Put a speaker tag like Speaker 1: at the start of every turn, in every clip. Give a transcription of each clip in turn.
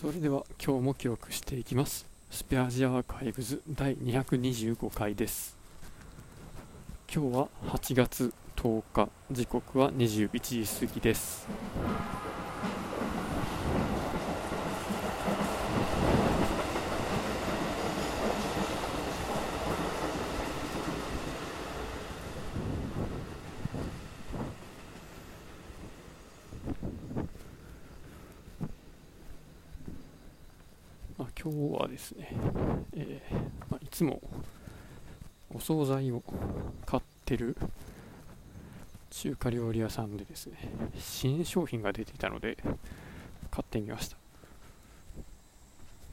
Speaker 1: それでは今日も記録していきます。スペアジアアーカイブズ第225回です。今日は8月10日時刻は21時過ぎですあ今日はですね、えーまあ、いつもお惣菜を買ってる中華料理屋さんでですね新商品が出ていたので買ってみました、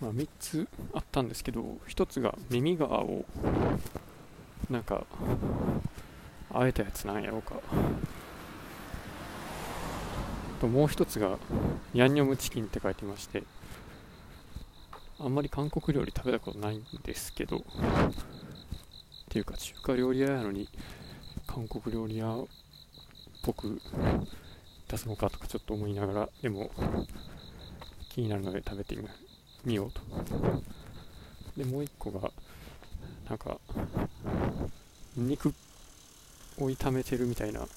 Speaker 1: まあ、3つあったんですけど1つが耳側をなんかあえたやつなんやろうか。ともう1つがヤンニョムチキンって書いてましてあんまり韓国料理食べたことないんですけどっていうか中華料理屋やのに韓国料理屋っぽく出すのかとかちょっと思いながらでも気になるので食べてみようと。でもう一個がなんか肉を炒めてるみたいな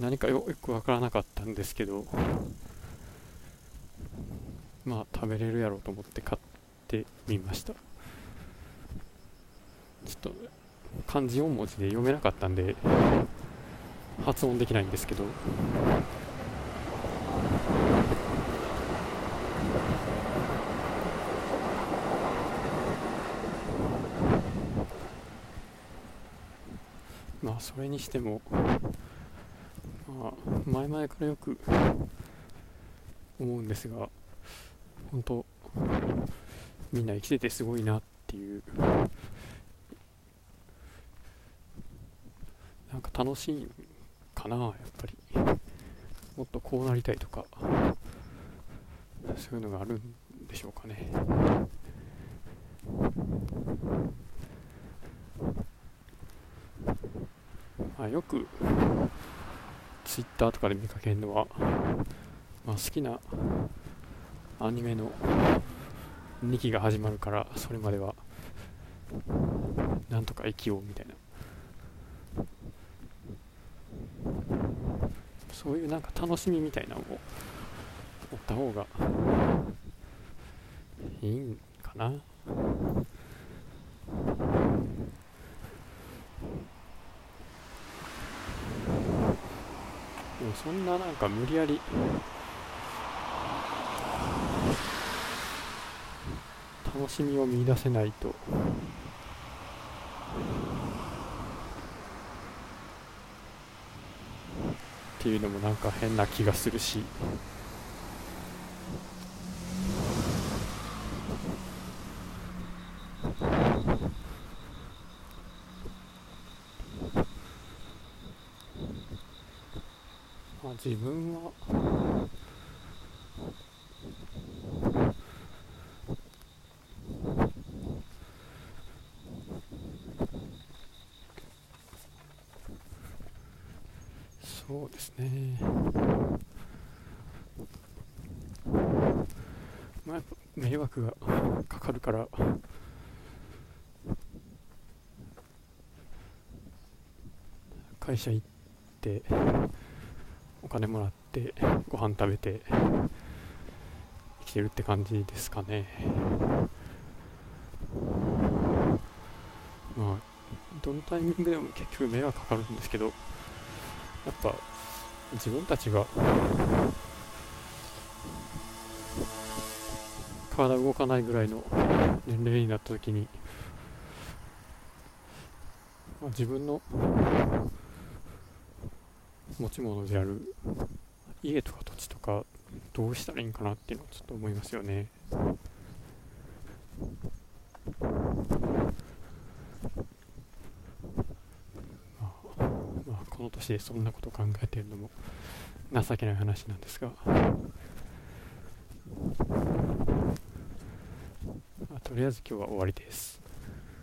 Speaker 1: 何かよくわからなかったんですけどまあ食べれるやろうと思って買ってみました。ちょっと漢字4文字で読めなかったんで発音できないんですけど。まあそれにしてもまあ前々からよく思うんですが本当みんな生きててすごいなっていう。なんか楽しいかなやっぱり。もっとこうなりたいとかそういうのがあるんでしょうかね。まあよくツイッターとかで見かけるのは、まあ、好きなアニメの2期が始まるからそれまではなんとか生きようみたいな。そういうなんか楽しみみたいなのを持った方がいいんかな。でもそんななんか無理やり楽しみを見出せないと。っていうのもなんか変な気がするし。まあ自分はそうですね。まあ、迷惑がかかるから、会社行って、お金もらって、ご飯食べて、生きてるって感じですかね。まあ、どのタイミングでも結局迷惑かかるんですけど、やっぱ自分たちが体動かないぐらいの年齢になった時に、まあ、自分の持ち物である家とか土地とかどうしたらいいんかなっていうのをちょっと思いますよね。まあ、この年でそんなこと考えているのも情けない話なんですが、とりあえず今日は終わりです。